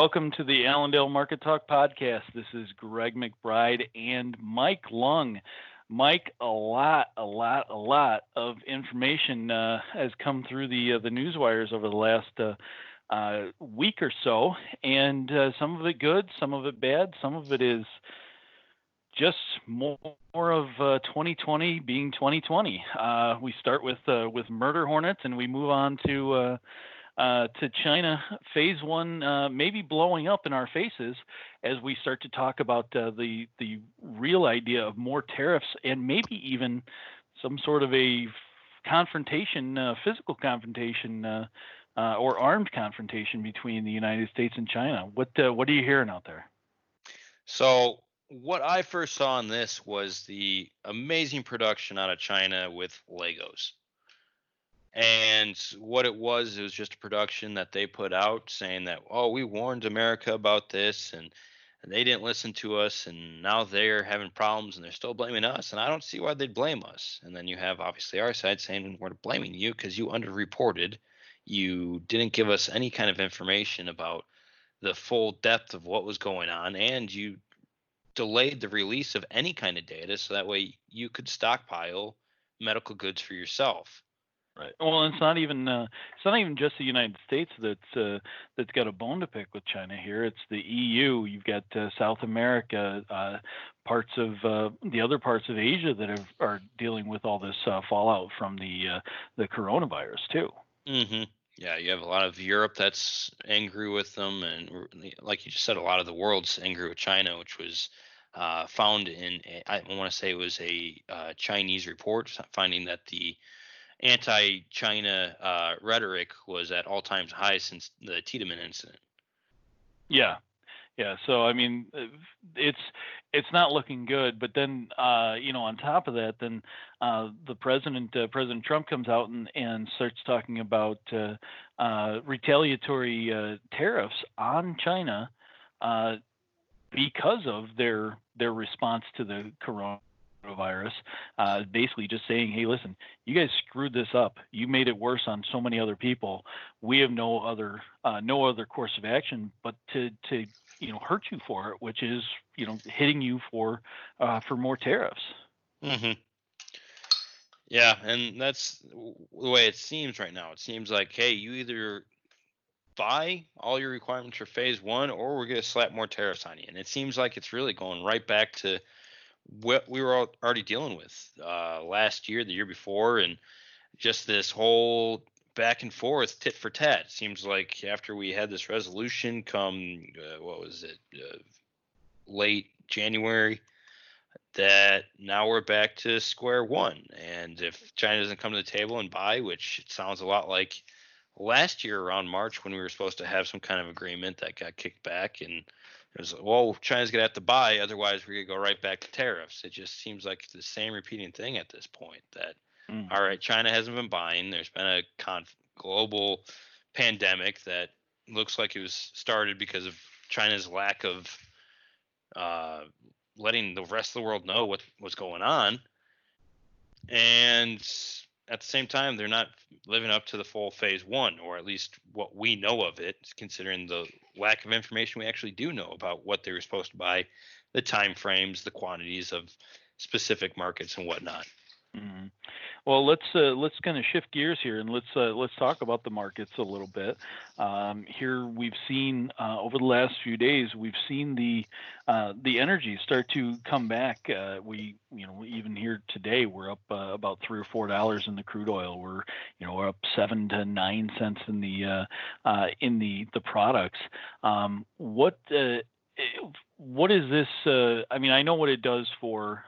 welcome to the Allendale Market Talk podcast. This is Greg McBride and Mike Lung. Mike, a lot, a lot, a lot of information uh, has come through the uh, the news wires over the last uh, uh week or so, and uh, some of it good, some of it bad, some of it is just more, more of 2020 uh, being 2020. we start with with murder hornets, and we move on to uh, to China phase one uh, maybe blowing up in our faces as we start to talk about uh, the the real idea of more tariffs and maybe even some sort of a confrontation, uh, physical confrontation. Uh, or armed confrontation between the United States and China. What what are you hearing out there? So what I first saw in this was the amazing production out of China with Legos. And what it was, it was just a production that they put out saying that, oh, we warned America about this and, and they didn't listen to us and now they're having problems and they're still blaming us. And I don't see why they'd blame us. And then you have obviously our side saying we're blaming you because you underreported. You didn't give us any kind of information about the full depth of what was going on and you delayed the release of any kind of data so that way you could stockpile medical goods for yourself Right. Well, it's not even uh, it's not even just the United States that's uh, that's got a bone to pick with China here. It's the EU. You've got uh, South America, uh, parts of uh, the other parts of Asia that have, are dealing with all this uh, fallout from the the coronavirus too. Mm-hmm. Yeah, you have a lot of Europe that's angry with them, and like you just said, a lot of the world's angry with China, which was found in I want to say it was a Chinese report finding that the anti-China uh, rhetoric was at all times high since the Tiananmen incident. Yeah, yeah. So I mean, uh, it's it's not looking good. But then, uh, you know, on top of that, then uh, the president, uh, President Trump, comes out and, and starts talking about uh, uh, retaliatory tariffs on China because of their their response to the corona coronavirus, uh, basically just saying, hey, listen, you guys screwed this up. You made it worse on so many other people. We have no other uh, no other course of action but to to you know hurt you for it, which is you know hitting you for uh, for more tariffs. Mm-hmm. Yeah, and that's the way it seems right now. It seems like, hey, you either buy all your requirements for phase one, or we're going to slap more tariffs on you. And it seems like it's really going right back to what we were already dealing with uh, last year, the year before, and just this whole back and forth, tit for tat. Seems like after we had this resolution come, uh, what was it, uh, late January, that now we're back to square one. And if China doesn't come to the table and buy, which it sounds a lot like last year around March when we were supposed to have some kind of agreement that got kicked back and was, well, China's gonna have to buy, otherwise we're gonna go right back to tariffs. It just seems like the same repeating thing at this point. That mm. all right, China hasn't been buying. There's been a conf- global pandemic that looks like it was started because of China's lack of uh, letting the rest of the world know what was going on, and at the same time, they're not living up to the full phase one, or at least what we know of it, considering the lack of information we actually do know about what they were supposed to buy, the time frames, the quantities of specific markets and whatnot. Mm-hmm. Well, let's uh, let's kind of shift gears here and let's uh, let's talk about the markets a little bit. Um, here we've seen uh, over the last few days we've seen the uh, the energy start to come back. Uh, we you know even here today we're up uh, about three or four dollars in the crude oil. We're you know we're up seven to nine cents in the in the the products. Um, what what is this? I mean, I know what it does for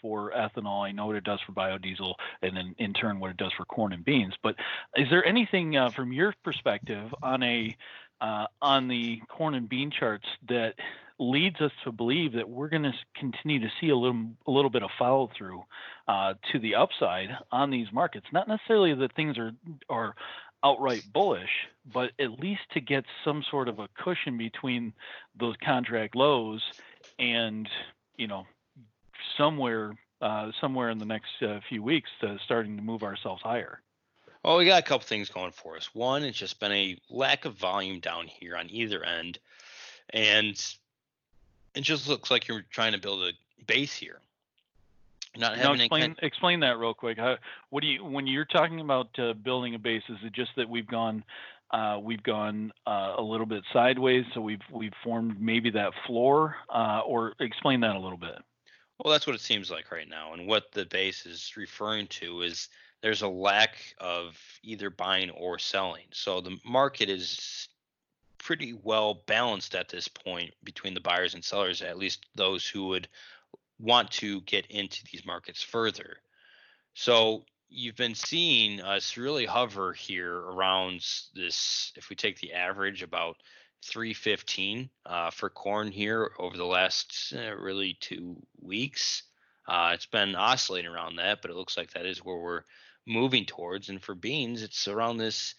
for ethanol. I know what it does for biodiesel, and then in turn what it does for corn and beans. But is there anything uh, from your perspective on a uh, on the corn and bean charts that leads us to believe that we're going to continue to see a little a little bit of follow through uh, to the upside on these markets? Not necessarily that things are are outright bullish, but at least to get some sort of a cushion between those contract lows and you know somewhere uh, somewhere in the next uh, few weeks to starting to move ourselves higher. Well, we got a couple things going for us. One, it's just been a lack of volume down here on either end, and it just looks like you're trying to build a base here. Not now explain kind of, explain that real quick. How, what do you when you're talking about uh, building a base? Is it just that we've gone uh, we've gone uh, a little bit sideways, so we've we've formed maybe that floor, uh, or explain that a little bit. Well, that's what it seems like right now, and what the base is referring to is there's a lack of either buying or selling. So the market is pretty well balanced at this point between the buyers and sellers, at least those who would want to get into these markets further. So you've been seeing us really hover here around this, if we take the average, about 315 uh, for corn here over the last uh, really two weeks. Uh, it's been oscillating around that, but it looks like that is where we're moving towards. And for beans, it's around this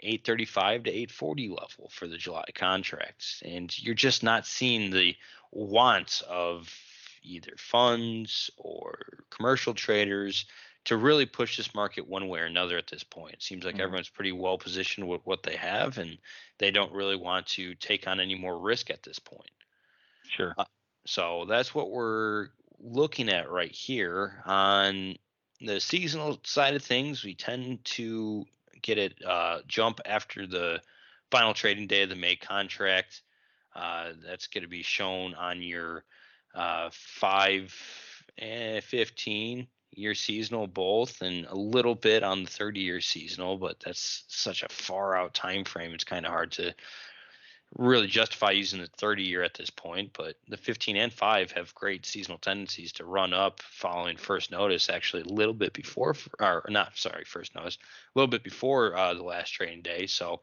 835 to 840 level for the July contracts. And you're just not seeing the wants of either funds or commercial traders to really push this market one way or another at this point. It seems like mm-hmm. everyone's pretty well positioned with what they have, and they don't really want to take on any more risk at this point. Sure. Uh, so that's what we're looking at right here. On the seasonal side of things, we tend to get it uh, jump after the final trading day of the May contract. Uh, that's going to be shown on your uh, 5 eh, 15 year seasonal both and a little bit on the 30 year seasonal but that's such a far out time frame it's kind of hard to really justify using the 30 year at this point but the 15 and 5 have great seasonal tendencies to run up following first notice actually a little bit before or not sorry first notice a little bit before uh, the last trading day so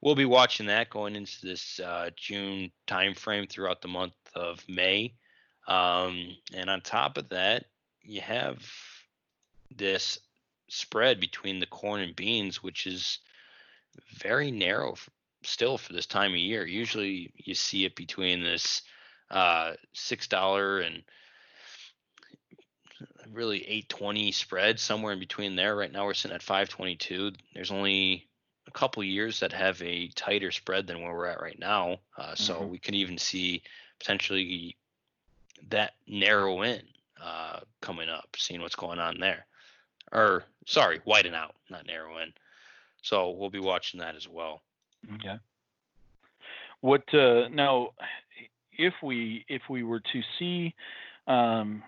we'll be watching that going into this uh, june time frame throughout the month of may um, and on top of that you have this spread between the corn and beans, which is very narrow still for this time of year. Usually you see it between this uh, six dollar and really 820 spread somewhere in between there. Right now we're sitting at 522. There's only a couple years that have a tighter spread than where we're at right now. Uh, so mm-hmm. we could even see potentially that narrow in uh, coming up, seeing what's going on there or sorry, widen out, not narrow in. So we'll be watching that as well. Okay. What uh, now? If we if we were to see um,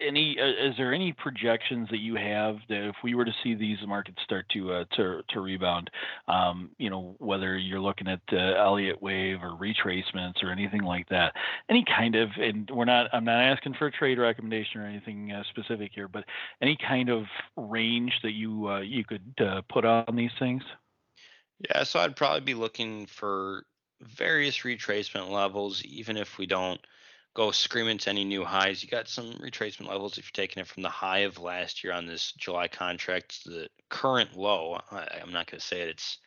any uh, is there any projections that you have that if we were to see these markets start to uh, to to rebound um, you know whether you're looking at uh, Elliott wave or retracements or anything like that any kind of and we're not I'm not asking for a trade recommendation or anything uh, specific here but any kind of range that you uh, you could uh, put on these things? Yeah so I'd probably be looking for various retracement levels even if we don't go screaming to any new highs. You got some retracement levels if you're taking it from the high of last year on this July contract to the current low. I, am not going to say it, it's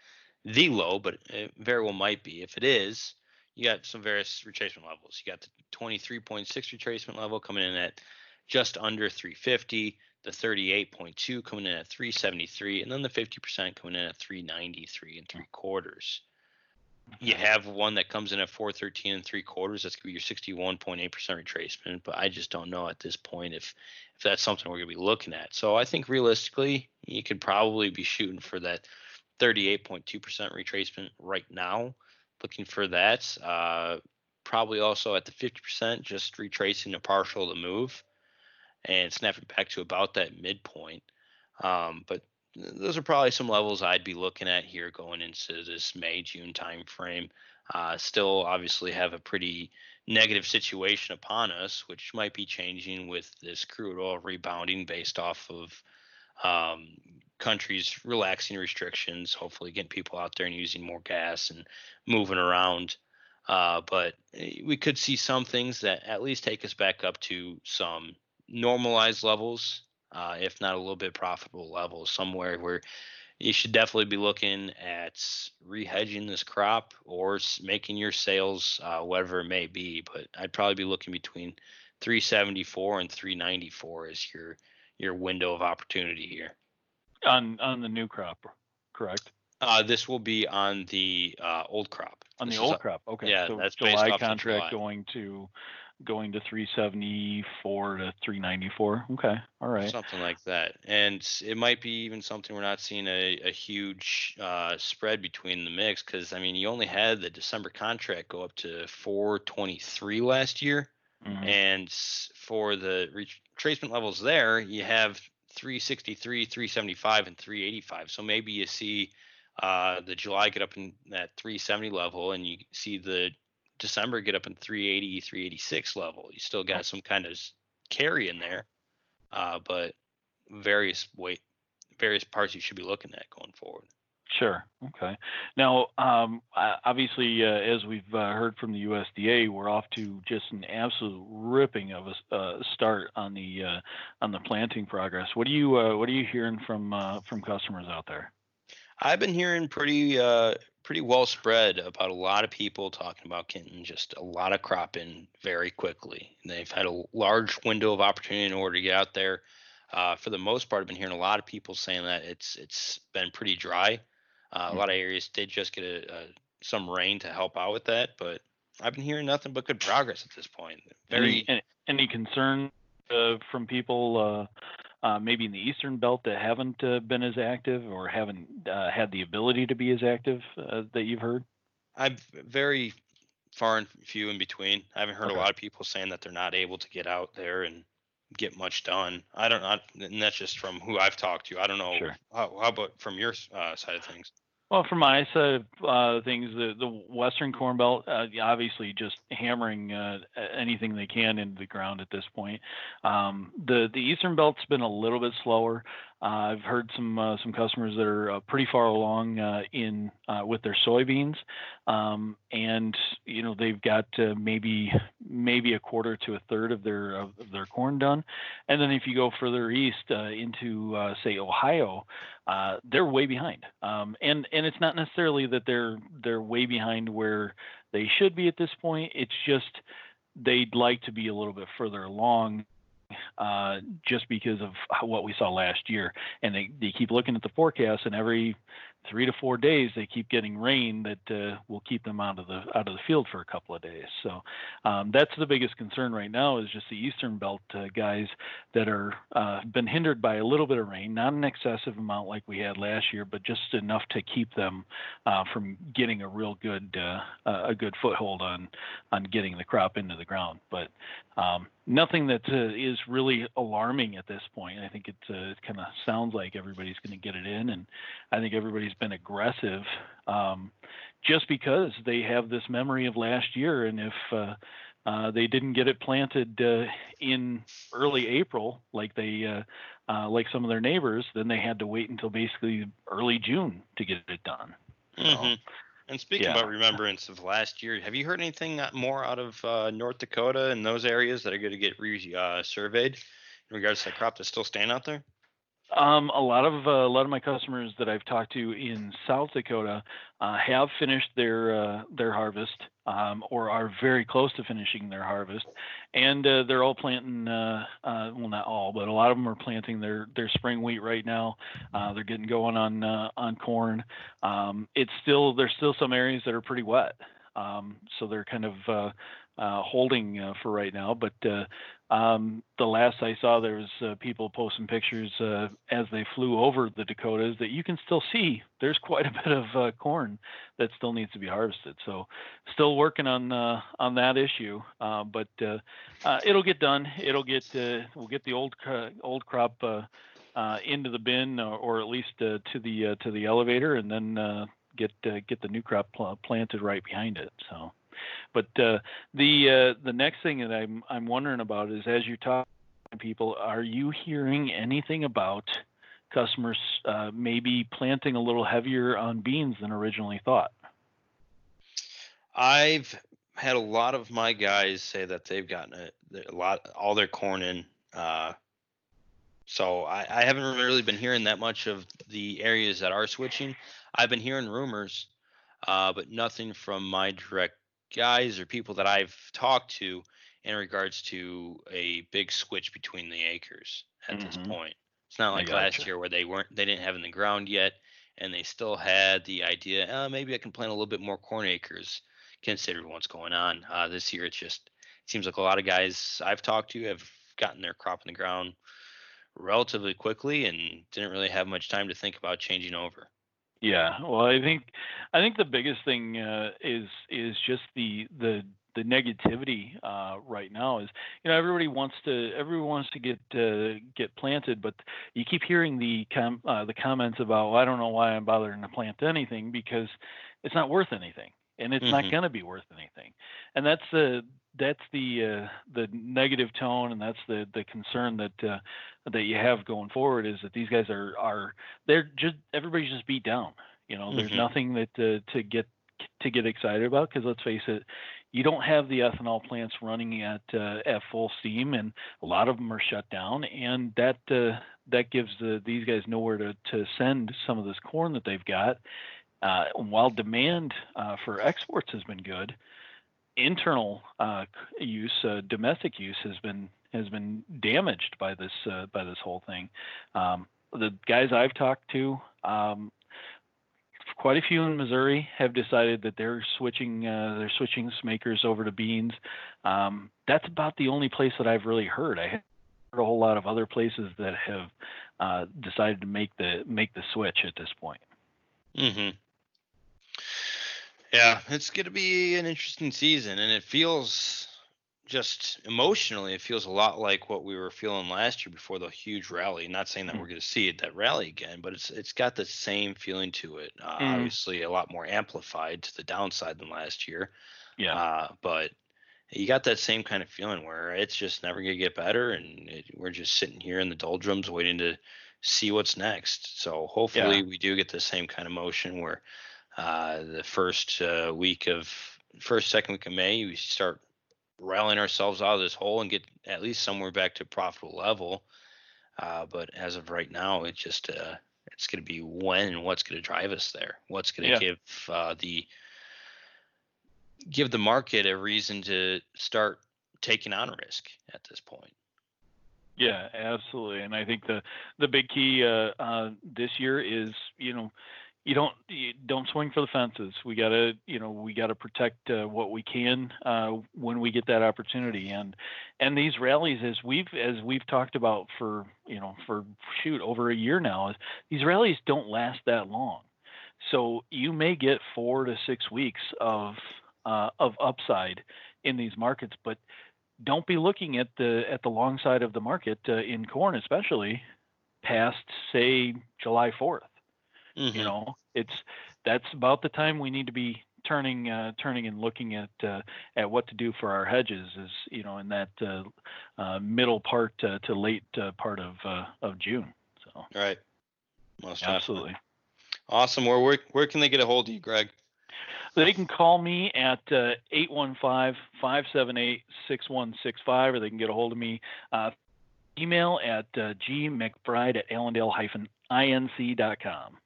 the low, but it very well might be. If it is, you got some various retracement levels. You got the 23.6 retracement level coming in at just under 350, the 38.2 coming in at 373, and then the 50% coming in at 393 and three quarters. You have one that comes in at 413 and three quarters. That's gonna be your 61.8% retracement. But I just don't know at this point if if that's something we're gonna be looking at. So I think realistically, you could probably be shooting for that 38.2% retracement right now. Looking for that. Uh, probably also at the 50%, just retracing a partial of the move and snapping back to about that midpoint. Um, but those are probably some levels I'd be looking at here going into this May June timeframe. Uh, still, obviously, have a pretty negative situation upon us, which might be changing with this crude oil rebounding based off of um, countries relaxing restrictions, hopefully getting people out there and using more gas and moving around. Uh, but eh, we could see some things that at least take us back up to some normalized levels uh, if not a little bit profitable level, somewhere where you should definitely be looking at rehedging this crop or making your sales, uh, whatever it may be. But I'd probably be looking between 374 and 394 as your your window of opportunity here. on on the new crop, correct? Uh, this will be on the uh, old crop. On This the old a- crop, okay. yeah, so that's July contract July. going to going to 374 to 394. Okay, all right. Something like that. And it might be even something we're not seeing a, a huge uh, spread between the mix because, I mean, you only had the December contract go up to 423 last year. Mhm. And for the retracement levels there, you have 363, 375, and 385. So maybe you see uh, the July get up in that 370 level and you see the December get up in 380, 386 level. You still got some kind of carry in there, uh, but various weight, various parts you should be looking at going forward. Sure. Okay. Now, um, obviously, uh, as we've uh, heard from the USDA, we're off to just an absolute ripping of a uh, start on the uh, on the planting progress. What are you uh, What are you hearing from uh, from customers out there? I've been hearing pretty uh pretty well spread about a lot of people talking about Kenton, just a lot of cropping very quickly. And they've had a large window of opportunity in order to get out there. Uh, for the most part, I've been hearing a lot of people saying that it's it's been pretty dry. Uh, a lot of areas did just get a, a, some rain to help out with that, but I've been hearing nothing but good progress at this point. Very Any, any, any concern uh, from people uh, maybe in the eastern belt that haven't uh, been as active or haven't uh, had the ability to be as active uh, that you've heard? I'm very far and few in between. I haven't heard Okay. a lot of people saying that they're not able to get out there and get much done. I don't know, and that's just from who I've talked to. I don't know. Sure. How, how about from your uh, side of things? Well, from my side of uh, things, the, the Western Corn Belt, uh, obviously just hammering uh, anything they can into the ground at this point. Um, the the Eastern Belt's been a little bit slower. Uh, I've heard some uh, some customers that are uh, pretty far along uh, in uh, with their soybeans, um, and you know they've got uh, maybe maybe a quarter to a third of their of their corn done. And then if you go further east into say Ohio, they're way behind. Um, and and it's not necessarily that they're they're way behind where they should be at this point. It's just they'd like to be a little bit further along. Uh, just because of what we saw last year, and they, they keep looking at the forecast, and every three to four days they keep getting rain that uh, will keep them out of the out of the field for a couple of days. So um, that's the biggest concern right now is just the eastern belt uh, guys that are uh, been hindered by a little bit of rain, not an excessive amount like we had last year, but just enough to keep them uh, from getting a real good uh, a good foothold on on getting the crop into the ground. But um, nothing that uh, is really alarming at this point. I think it, it kind of sounds like everybody's going to get it in, and I think everybody's been aggressive um, just because they have this memory of last year, and if uh, uh, they didn't get it planted uh, in early April, like they uh, uh, like some of their neighbors, then they had to wait until basically early June to get it done. Mhm. And speaking yeah. about remembrance of last year, have you heard anything uh, more out of uh, North Dakota and those areas that are going to get re- uh, surveyed in regards to the crop that's still staying out there? Um, a lot of uh, a lot of my customers that I've talked to in South Dakota uh, have finished their uh, their harvest um, or are very close to finishing their harvest, and uh, they're all planting. Uh, uh, well, not all, but a lot of them are planting their their spring wheat right now. They're getting going on on corn. Um, it's still there's still some areas that are pretty wet, um, so they're kind of uh, holding uh, for right now. But uh, um, the last I saw, there was uh, people posting pictures uh, as they flew over the Dakotas that you can still see. There's quite a bit of uh, corn that still needs to be harvested. So, still working on on that issue, but it'll get done. It'll get we'll get the old old crop into the bin or, or at least to the to the elevator, and then get get the new crop pl- planted right behind it. So. But uh, the uh, the next thing that I'm I'm wondering about is as you talk to people, are you hearing anything about customers uh, maybe planting a little heavier on beans than originally thought? I've had a lot of my guys say that they've gotten a, a lot, all their corn in. Uh, so I, I haven't really been hearing that much of the areas that are switching. I've been hearing rumors, uh, but nothing from my direct guys or people that I've talked to in regards to a big switch between the acres at this Mhm. point. It's not like last year where they weren't they didn't have in the ground yet, and they still had the idea. Uh, maybe I can plant a little bit more corn acres, considering what's going on. Uh, this year, it's just it seems like a lot of guys I've talked to have gotten their crop in the ground relatively quickly and didn't really have much time to think about changing over. Yeah, well, I think I think the biggest thing uh, is is just the the the negativity uh, right now is you know everybody wants to everyone wants to get uh, get planted, but you keep hearing the com- uh, the comments about well, I don't know why I'm bothering to plant anything because it's not worth anything and it's not hmm going to be worth anything, and that's the that's the uh, the negative tone and that's the the concern that uh, that you have going forward is that these guys are are they're just everybody's just beat down. You know, there's hmm nothing that uh, to get to get excited about because let's face it, you don't have the ethanol plants running at uh, at full steam, and a lot of them are shut down, and that uh, that gives uh, these guys nowhere to to send some of this corn that they've got. Uh, while demand uh, for exports has been good, internal uh, use, uh, domestic use has been has been damaged by this uh, by this whole thing. Um, the guys I've talked to, um, quite a few in Missouri have decided that they're switching uh, they're switching makers over to beans. Um, that's about the only place that I've really heard. I heard a whole lot of other places that have uh, decided to make the make the switch at this point. hmm Yeah, it's going to be an interesting season, and it feels just emotionally, it feels a lot like what we were feeling last year before the huge rally. Not saying that Mm. we're going to see it that rally again, but it's it's got the same feeling to it. Uh, Mhm. obviously, a lot more amplified to the downside than last year. Yeah, Uh, but you got that same kind of feeling where it's just never going to get better, and it, we're just sitting here in the doldrums waiting to see what's next. So hopefully, yeah, we do get the same kind of motion where uh, the first uh, week of first second week of May, we start rallying ourselves out of this hole and get at least somewhere back to a profitable level. Uh, but as of right now, it's just uh, it's going to be when and what's going to drive us there. What's going to yeah. give uh, the give the market a reason to start taking on risk at this point. Yeah, absolutely. And I think the the big key uh, uh, this year is you know you don't you don't swing for the fences. We gotta you know we gotta protect uh, what we can uh, when we get that opportunity. And and these rallies, as we've as we've talked about for you know for shoot over a year now, these rallies don't last that long. So you may get four to six weeks of uh, of upside in these markets, but don't be looking at the at the long side of the market uh, in corn, especially past say July 4th. You hmm know, it's that's about the time we need to be turning uh, turning and looking at uh, at what to do for our hedges. Is you know in that uh, uh, middle part uh, to late uh, part of uh, of June. So Right. Most absolutely. Awesome. Where, where where can they get a hold of you, Greg? They can call me at uh, 815-578-6165 or they can get a hold of me uh, email at uh, gmcbride at allendale-inc.com.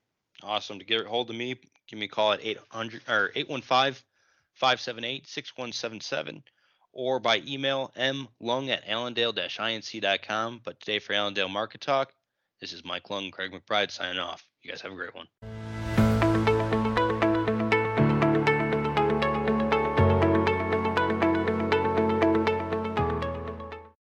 Awesome. To get a hold of me, give me a call at 800 or 815-578-6177 or by email mlung at allendale-inc.com. But today for Allendale Market Talk, this is Mike Lung, Craig McBride signing off. You guys have a great one.